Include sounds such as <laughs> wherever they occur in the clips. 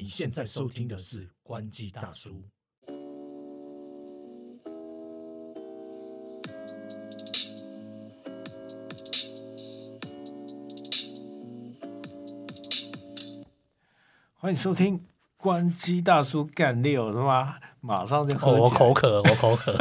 你现在收听的是关机大叔。欢迎收听关机大叔干六，他妈马上就哦，喝起来。我口渴，我口渴，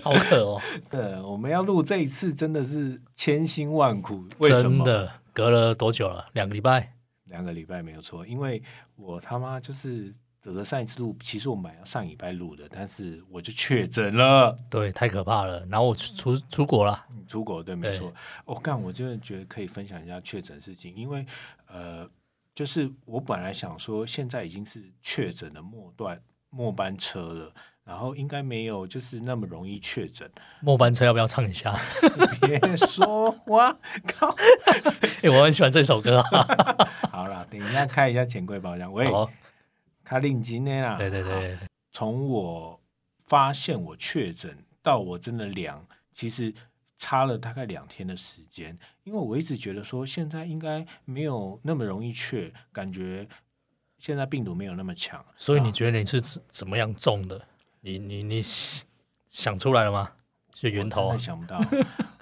好渴哦！<laughs> 对，我们要录这一次真的是千辛万苦，为什么？真的，隔了多久了？两个礼拜。两个礼拜没有错，因为我他妈就是这个上一次录，其实我们本来要上礼拜录的，但是我就确诊了。对，太可怕了。然后我出出出国了，你出国对，没错。我干、我真的觉得可以分享一下确诊事情，因为呃，就是我本来想说，现在已经是确诊的末段末班车了，然后应该没有就是那么容易确诊。末班车要不要唱一下？<laughs> 别说话，靠！哎、我很喜欢这首歌啊。<laughs> 好啦，等一下开一下钱柜包厢。喂，好，卡令今天啊，对对好对，从我发现我确诊到我真的量，其实差了大概两天的时间。因为我一直觉得说，现在应该没有那么容易确，感觉现在病毒没有那么强。所以你觉得你是怎怎么样中的？你你你想出来了吗？是源头啊我真的？想不到。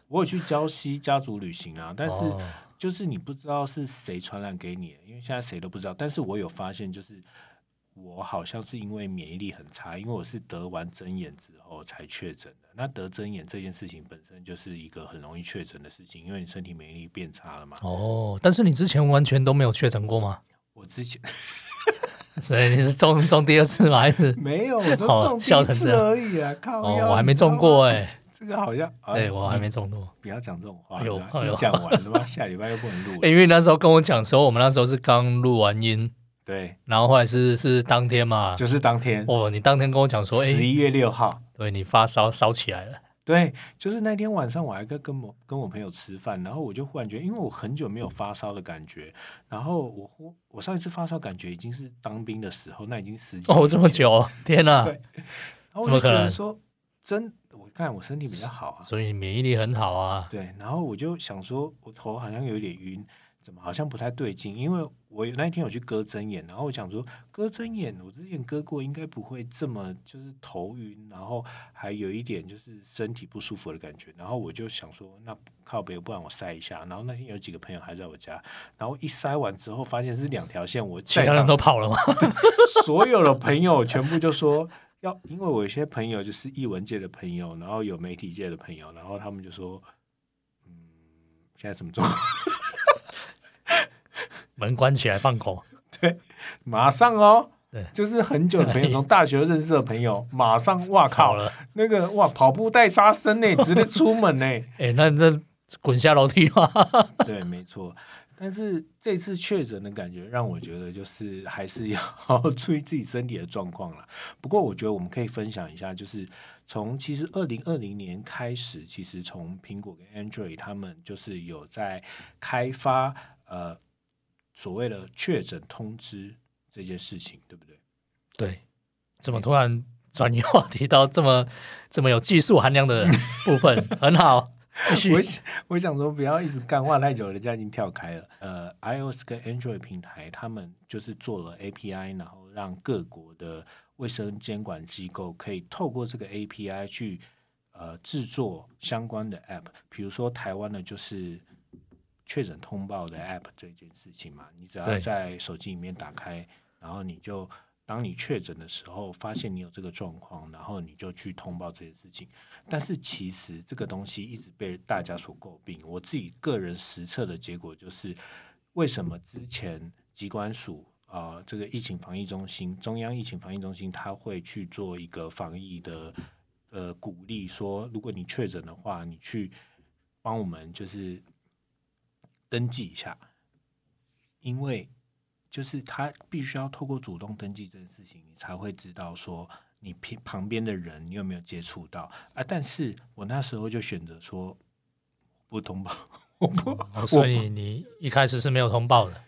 我有去礁溪家族旅行啊，但是哦就是你不知道是谁传染给你的，因为现在谁都不知道。但是我有发现，就是我好像是因为免疫力很差，因为我是得完针眼之后才确诊的。那得针眼这件事情本身就是一个很容易确诊的事情，因为你身体免疫力变差了嘛。哦，但是你之前完全都没有确诊过吗？我之前 <laughs> 所以你是中中第二次吗？还是？没有，我就好中第一次而已啊！靠哦，我还没中过。哎、这个好像，哎、哎我还没中毒。不要讲这种话，哎呦对吧哎呦一讲完他妈下礼拜又不能录哎、因为那时候跟我讲说，我们那时候是刚录完音，对，然后后来是是当天嘛，就是当天哦，你当天跟我讲说，哎、十一月六号。对你发烧烧起来了，对，就是那天晚上我还跟跟我跟我朋友吃饭，然后我就忽然觉得，因为我很久没有发烧的感觉，然后我忽我上一次发烧感觉已经是当兵的时候，那已经十几哦，这么久，天哪、<laughs> 对然后我就觉怎么可能得说，真，我看我身体比较好啊，所以免疫力很好啊，对，然后我就想说，我头好像有点晕，怎么好像不太对劲？因为我那一天有去割针眼，然后我想说割针眼，我之前割过，应该不会这么就是头晕，然后还有一点就是身体不舒服的感觉。然后我就想说，那靠北，不然我塞一下。然后那天有几个朋友还在我家，然后一塞完之后，发现是两条线，我其他人都跑了吗？<laughs> 所有的朋友全部就说要，因为我有些朋友就是艺文界的朋友，然后有媒体界的朋友，然后他们就说，嗯，现在怎么做？<laughs> 门关起来放狗，马上哦，<laughs> 对就是很久的朋友，<laughs> 从大学认识的朋友，马上，哇靠，了，那个哇，跑步带杀生呢，直接出门呢。哎、那那滚下楼梯吗？对，没错。但是这次确诊的感觉让我觉得，就是还是要注意自己身体的状况了。<laughs> 不过，我觉得我们可以分享一下，就是从其实二零二零年开始，其实从苹果跟 Android 他们就是有在开发呃所谓的确诊通知这件事情，对不对？对，怎么突然转移话题到这么这么有技术含量的部分？<laughs> 很好。我想我想说，不要一直干话太久，人家已经跳开了。呃，iOS 跟 Android 平台，他们就是做了 API，然后让各国的卫生监管机构可以透过这个 API 去呃制作相关的 App。比如说台湾的就是确诊通报的 App 这件事情嘛，你只要在手机里面打开，然后你就当你确诊的时候，发现你有这个状况，然后你就去通报这件事情。但是其实这个东西一直被大家所诟病。我自己个人实测的结果就是，为什么之前机关署啊、这个疫情防疫中心、中央疫情防疫中心，它会去做一个防疫的呃鼓励，说如果你确诊的话，你去帮我们就是登记一下，因为就是他必须要透过主动登记这件事情，你才会知道说你旁旁边的人你有没有接触到啊？但是我那时候就选择说不通报，<laughs> 我不，所以你一开始是没有通报的，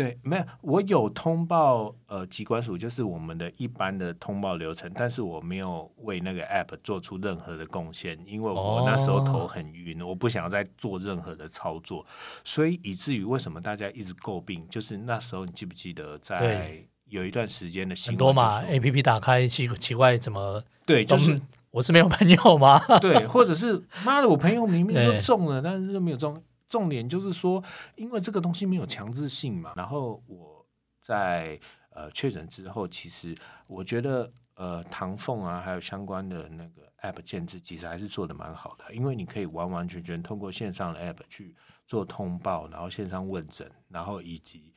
对，没有，我有通报呃机关署，就是我们的一般的通报流程，但是我没有为那个 app 做出任何的贡献，因为我那时候头很晕，我不想要再做任何的操作，所以以至于为什么大家一直诟病，就是那时候你记不记得在有一段时间的新闻很多嘛，A P P 打开奇奇怪怎么对，就是 <laughs> 我是没有朋友吗？<laughs> 对，或者是妈的，我朋友明明对就中了，但是就没有中。重点就是说，因为这个东西没有强制性嘛。然后我在呃确诊之后，其实我觉得呃唐凤啊，还有相关的那个 App 建制，其实还是做的蛮好的。因为你可以完完全全通过线上的 App 去做通报，然后线上问诊，然后以及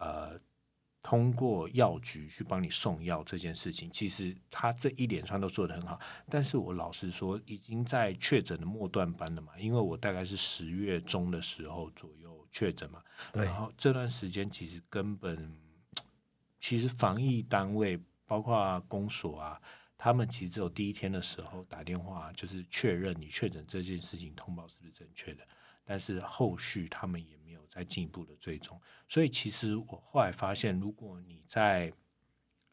呃通过药局去帮你送药这件事情，其实他这一连串都做得很好。但是我老实说，已经在确诊的末段班了嘛，因为我大概是十月中的时候左右确诊嘛，对然后这段时间其实根本，其实防疫单位包括公所啊，他们其实只有第一天的时候打电话，就是确认你确诊这件事情通报是不是正确的，但是后续他们也没有再进一步的追踪。所以其实我后来发现，如果你在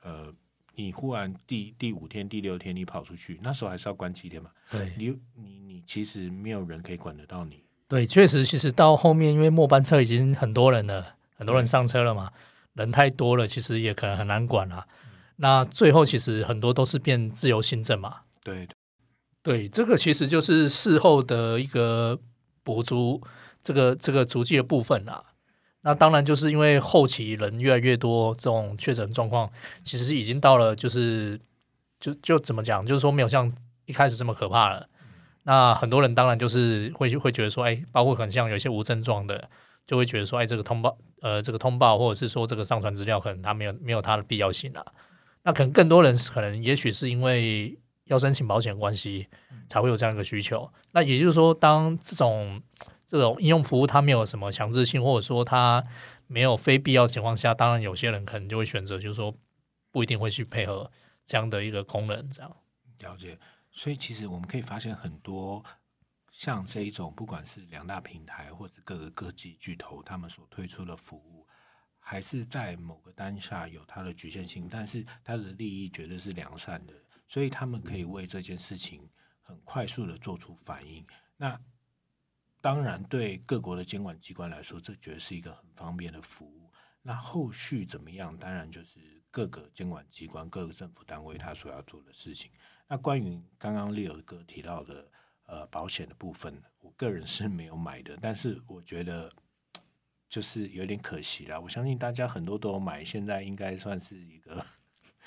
呃，你忽然第第五天、第六天你跑出去，那时候还是要关七天嘛，对你你你其实没有人可以管得到你。对，确实，其实到后面因为末班车已经很多人了，很多人上车了嘛，人太多了，其实也可能很难管啦。那最后其实很多都是变自由行政嘛，对对，这个其实就是事后的一个补足这个这个足迹的部分啊。那当然就是因为后期人越来越多，这种确诊状况其实已经到了就是就就怎么讲，就是说没有像一开始这么可怕了。那很多人当然就是会会觉得说，哎，包括可能像有些无症状的，就会觉得说，哎，这个通报呃这个通报或者是说这个上传资料，可能它没有没有它的必要性啦。那可能更多人可能也许是因为要申请保险关系，才会有这样一个需求。那也就是说，当这种这种应用服务它没有什么强制性，或者说它没有非必要情况下，当然有些人可能就会选择，就是说不一定会去配合这样的一个功能，这样。了解，所以其实我们可以发现很多像这一种，不管是两大平台或者各个科技巨头，他们所推出的服务，还是在某个当下有它的局限性，但是它的利益绝对是良善的，所以他们可以为这件事情很快速的做出反应。那当然，对各国的监管机关来说，这绝对是一个很方便的服务。那后续怎么样？当然就是各个监管机关、各个政府单位他所要做的事情。那关于刚刚 Leo 哥提到的呃保险的部分，我个人是没有买的，但是我觉得就是有点可惜啦。我相信大家很多都有买，现在应该算是一个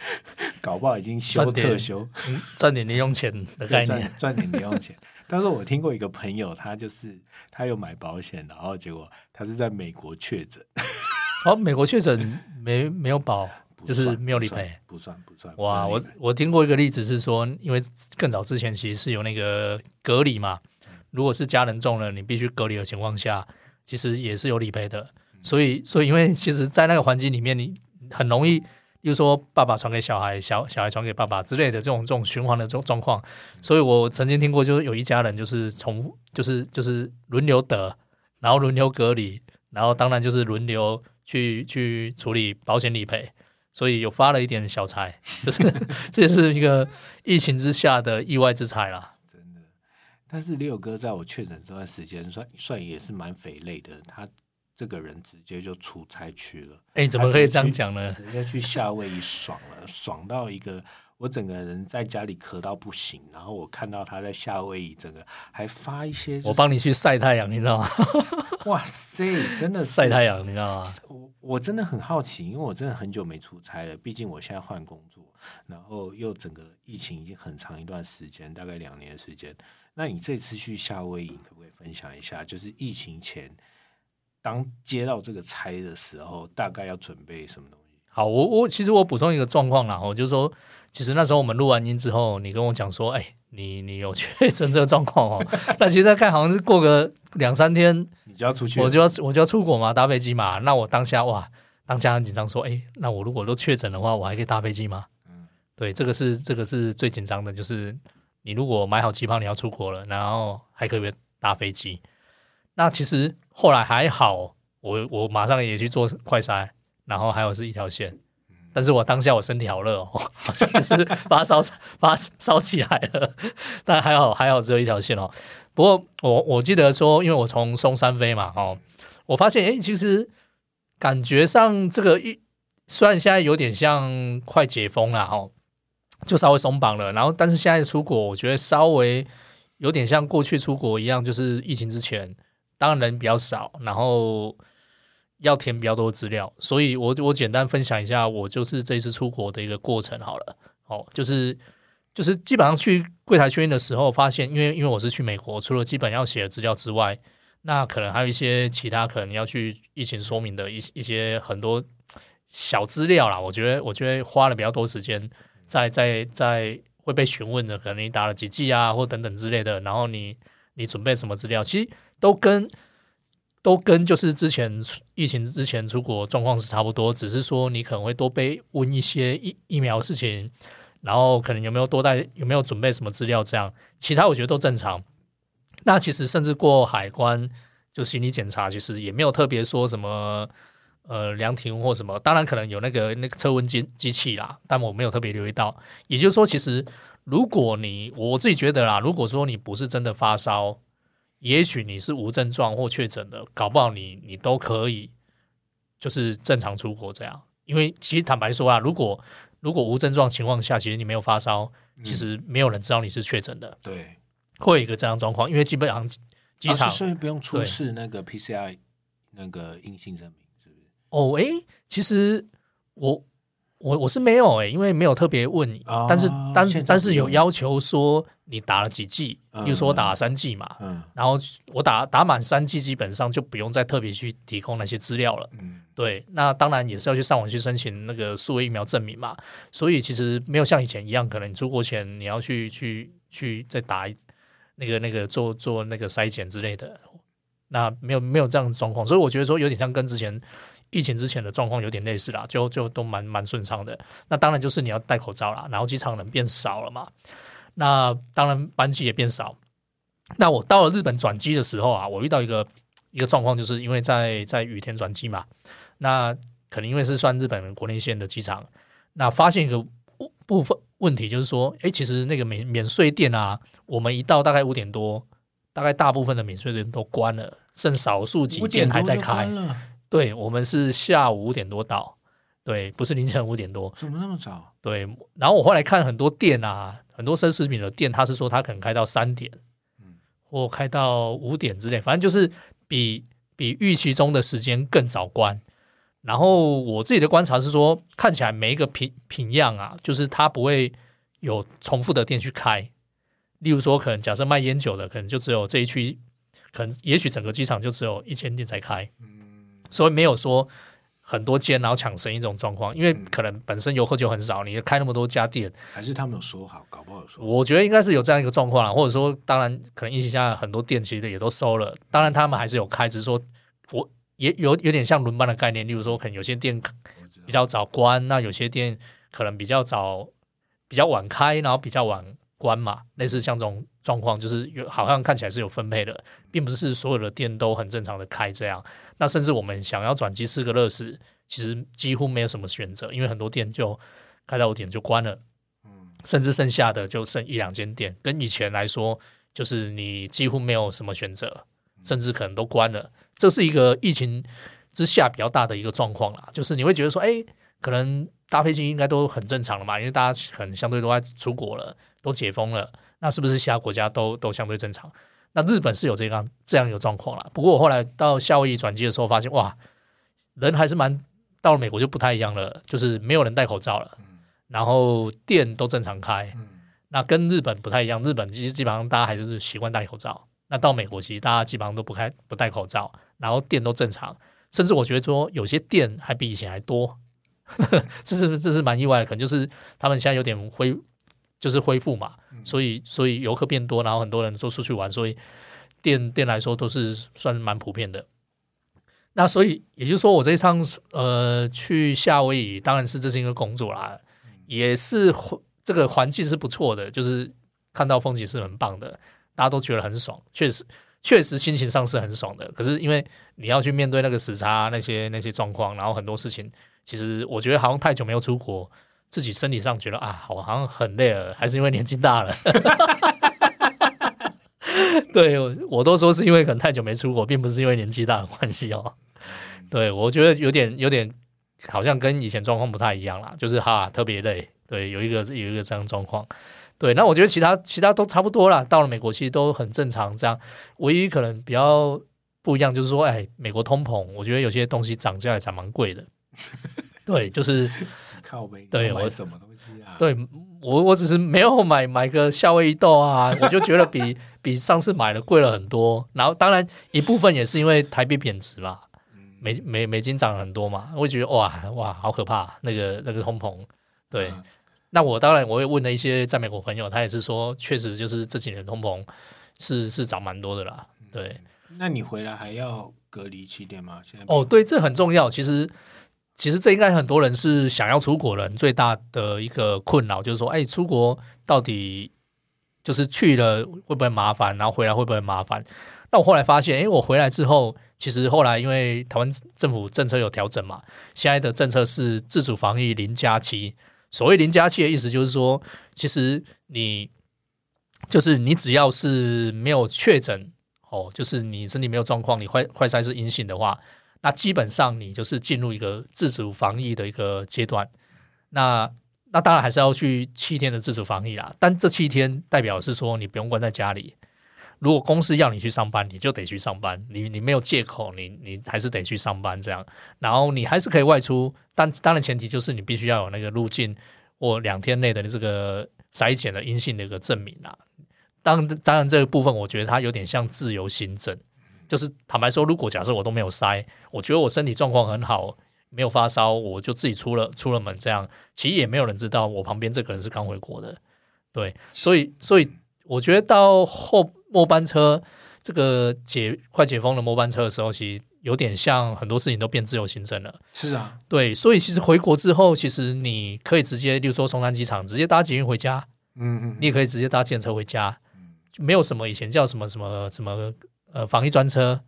<laughs> 搞不好已经休赚点特休。嗯赚点零用钱的概念，赚赚点零用钱。<laughs> 但是我听过一个朋友，他就是他有买保险，然后结果他是在美国确诊，<laughs> 哦，美国确诊没没有保，就是没有理赔。不算不算。哇，我我听过一个例子是说，因为更早之前其实是有那个隔离嘛，如果是家人中了，你必须隔离的情况下，其实也是有理赔的。所以，所以因为其实，在那个环境里面，你很容易，又说爸爸传给小孩，小小孩传给爸爸之类的这种这种循环的这种状况。所以我曾经听过，就是有一家人就是重复，就是就是轮流得，然后轮流隔离，然后当然就是轮流去去处理保险理赔。所以有发了一点小财，就是 <laughs> 这也是一个疫情之下的意外之财啦。真的。但是六哥在我确诊这段时间，算算也是蛮肥累的。他这个人直接就出差去了，哎，怎么可以这样讲呢？直接去夏威夷爽了，爽到一个我整个人在家里咳到不行。然后我看到他在夏威夷，整个还发一些、就是我帮你去晒太阳，你知道吗？<laughs> 哇塞，真的是晒太阳，你知道吗？我我真的很好奇，因为我真的很久没出差了，毕竟我现在换工作，然后又整个疫情已经很长一段时间，大概两年的时间。那你这次去夏威夷，可不可以分享一下？就是疫情前，当接到这个差的时候，大概要准备什么东西？好，我我其实我补充一个状况啦，我就说，其实那时候我们录完音之后，你跟我讲说，哎，你你有确诊这个状况哦，<laughs> 那其实看好像是过个两三天，你就要出去，我就要我就要出国嘛，搭飞机嘛。那我当下哇，当下很紧张，说，哎，那我如果都确诊的话，我还可以搭飞机吗？嗯对，这个是这个是最紧张的，就是你如果买好机票，你要出国了，然后还可以搭飞机。那其实后来还好，我我马上也去做快筛，然后还有是一条线，但是我当下我身体好热哦，<laughs> 好像是发烧 <laughs> 发烧起来了，但还好还好只有一条线哦。不过我我记得说，因为我从松山飞嘛，哦，我发现哎，其实感觉上这个一虽然现在有点像快解封了哦，就稍微松绑了，然后但是现在出国，我觉得稍微有点像过去出国一样，就是疫情之前，当然人比较少，然后。要填比较多资料，所以我我简单分享一下，我就是这次出国的一个过程好了。哦，就是就是基本上去柜台确认的时候，发现因为因为我是去美国，除了基本要写的资料之外，那可能还有一些其他可能要去疫情说明的一一些很多小资料啦。我觉得我觉得花了比较多时间，在在在会被询问的，可能你打了几剂啊，或等等之类的，然后你你准备什么资料，其实都跟。都跟就是之前疫情之前出国状况是差不多，只是说你可能会多被问一些疫疫苗事情，然后可能有没有多带有没有准备什么资料这样，其他我觉得都正常。那其实甚至过海关就心理检查，其实也没有特别说什么呃量体温或什么，当然可能有那个那个测温机机器啦，但我没有特别留意到。也就是说，其实如果你我自己觉得啦，如果说你不是真的发烧。也许你是无症状或确诊的，搞不好你你都可以，就是正常出国这样。因为其实坦白说啊，如果如果无症状情况下，其实你没有发烧，其实没有人知道你是确诊的。对，会有一个这样状况，因为基本上机场所以不用出示那个 PCR 那个阴性证明，是不是？哦，诶，其实我。我我是没有诶，因为没有特别问你，但是但是但是有要求说你打了几剂，比如说打了三剂嘛，然后我打打满三剂，基本上就不用再特别去提供那些资料了。对，那当然也是要去上网去申请那个数位疫苗证明嘛。所以其实没有像以前一样，可能你出国前你要去去去再打那个那个做做那个筛检之类的，那没有没有这样的状况，所以我觉得说有点像跟之前。疫情之前的状况有点类似啦，就就都蛮蛮顺畅的。那当然就是你要戴口罩啦，然后机场人变少了嘛。那当然班机也变少。那我到了日本转机的时候啊，我遇到一个一个状况，就是因为在在雨天转机嘛，那可能因为是算日本国内线的机场，那发现一个部分问题，就是说，哎，其实那个免免税店啊，我们一到大概五点多，大概大部分的免税店都关了，剩少数几间还在开。对我们是下午五点多到，对，不是凌晨五点多。怎么那么早？对，然后我后来看很多店啊，很多奢侈品的店，他是说他可能开到三点，嗯，或开到五点之类，反正就是比比预期中的时间更早关。然后我自己的观察是说，看起来每一个品品样啊，就是它不会有重复的店去开。例如说，可能假设卖烟酒的，可能就只有这一区，可能也许整个机场就只有一间店在开。所以没有说很多间然后抢生意这种状况，因为可能本身游客就很少，你开那么多家店，还是他们有说好，搞不好说。我觉得应该是有这样一个状况啦，或者说，当然可能疫情下很多店其实也都收了，当然他们还是有开，只是说我也有有点像轮班的概念，例如说可能有些店比较早关，那有些店可能比较早比较晚开，然后比较晚关嘛，类似像这种状况，就是有好像看起来是有分配的，并不是所有的店都很正常的开这样。那甚至我们想要转机吃个乐事，其实几乎没有什么选择，因为很多店就开到五点就关了，嗯，甚至剩下的就剩一两间店，跟以前来说，就是你几乎没有什么选择，甚至可能都关了。这是一个疫情之下比较大的一个状况啦，就是你会觉得说，哎，可能搭飞机应该都很正常了嘛，因为大家可能相对都在出国了，都解封了，那是不是其他国家都都相对正常？那日本是有这样这样一个状况了，不过我后来到夏威夷转机的时候，发现哇，人还是蛮到了美国就不太一样了，就是没有人戴口罩了，然后店都正常开，那跟日本不太一样，日本其实基本上大家还是习惯戴口罩，那到美国其实大家基本上都不开不戴口罩，然后店都正常，甚至我觉得说有些店还比以前还多，<laughs> 这是这是蛮意外的，可能就是他们现在有点恢就是恢复嘛。所以，所以游客变多，然后很多人都出去玩，所以店店来说都是算蛮普遍的。那所以也就是说，我这一趟呃去夏威夷，当然是这是一个工作啦，也是这个环境是不错的，就是看到风景是很棒的，大家都觉得很爽。确实，确实心情上是很爽的。可是因为你要去面对那个时差那些那些状况，然后很多事情，其实我觉得好像太久没有出国，自己身体上觉得啊，我好像很累了，还是因为年纪大了。<laughs> 对，我都说是因为可能太久没出国，并不是因为年纪大的关系哦。对，我觉得有点有点好像跟以前状况不太一样啦，就是哈特别累。对，有一个有一个这样状况。对，那我觉得其他其他都差不多啦。到了美国其实都很正常。这样，唯一可能比较不一样就是说，哎，美国通膨，我觉得有些东西涨价也涨蛮贵的。<laughs> 对，就是 <laughs> 靠背。对我什么东西啊？对我我只是没有买买个夏威夷豆啊，我就觉得比比上次买的贵了很多。然后当然一部分也是因为台币贬值嘛，美美美金涨了很多嘛，我觉得哇哇好可怕，那个那个通膨。对。那我当然我也问了一些在美国朋友，他也是说，确实就是这几年通膨是是涨蛮多的啦。对，那你回来还要隔离七天吗？现在哦，对，这很重要。其实其实这应该很多人是想要出国人最大的一个困扰，就是说，哎，出国到底就是去了会不会麻烦，然后回来会不会麻烦？那我后来发现，哎，我回来之后，其实后来因为台湾政府政策有调整嘛，现在的政策是自主防疫零加七。所谓零加七的意思就是说，其实你就是你只要是没有确诊哦，就是你身体没有状况，你快快筛是阴性的话，那基本上你就是进入一个自主防疫的一个阶段。那那当然还是要去七天的自主防疫啦，但这七天代表是说你不用关在家里。如果公司要你去上班，你就得去上班。你你没有借口，你你还是得去上班这样。然后你还是可以外出，但当然前提就是你必须要有那个入境或两天内的这个筛检的阴性的一个证明啊。当当然这个部分，我觉得它有点像自由行政，就是坦白说，如果假设我都没有塞，我觉得我身体状况很好，没有发烧，我就自己出了出了门这样，其实也没有人知道我旁边这个人是刚回国的。对，所以所以我觉得到后。末班车这个解快解封的末班车的时候，其实有点像很多事情都变自由行政了。是啊，对，所以其实回国之后，其实你可以直接，例如说松山机场直接搭捷运回家，嗯嗯，你也可以直接搭电车回家，没有什么以前叫什么什么什么呃防疫专车，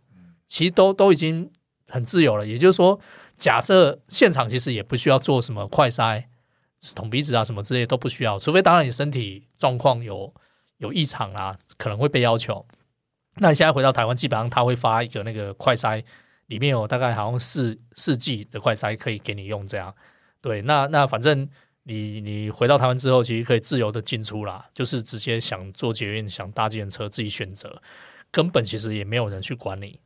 其实都都已经很自由了。也就是说，假设现场其实也不需要做什么快筛、捅鼻子啊什么之类都不需要，除非当然你身体状况有。有异常啊，可能会被要求。那你现在回到台湾，基本上他会发一个那个快筛，里面有大概好像四四剂的快筛可以给你用。这样，对，那那反正你你回到台湾之后，其实可以自由的进出啦，就是直接想坐捷运、想搭捷车自己选择，根本其实也没有人去管你。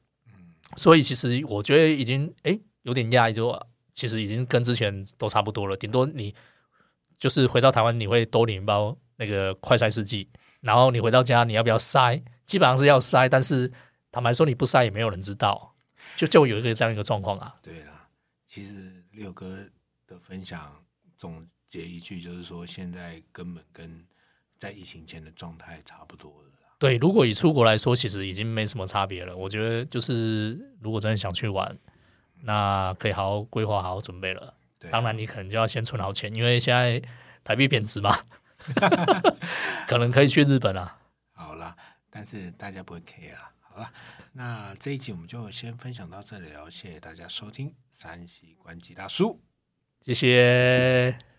所以其实我觉得已经诶有点压抑，就其实已经跟之前都差不多了。顶多你就是回到台湾，你会多领一包那个快筛试剂。然后你回到家，你要不要塞？基本上是要塞，但是坦白说，你不塞也没有人知道，就就有一个这样一个状况啊。对啦，其实六哥的分享总结一句，就是说现在根本跟在疫情前的状态差不多了。对，如果以出国来说，其实已经没什么差别了。我觉得就是如果真的想去玩，那可以好好规划、好好准备了。当然，你可能就要先存好钱，因为现在台币贬值嘛。<laughs> 可能可以去日本啊。好啦，但是大家不会 care 啊。好了，那这一集我们就先分享到这里了，谢谢大家收听山西关机大叔，谢谢。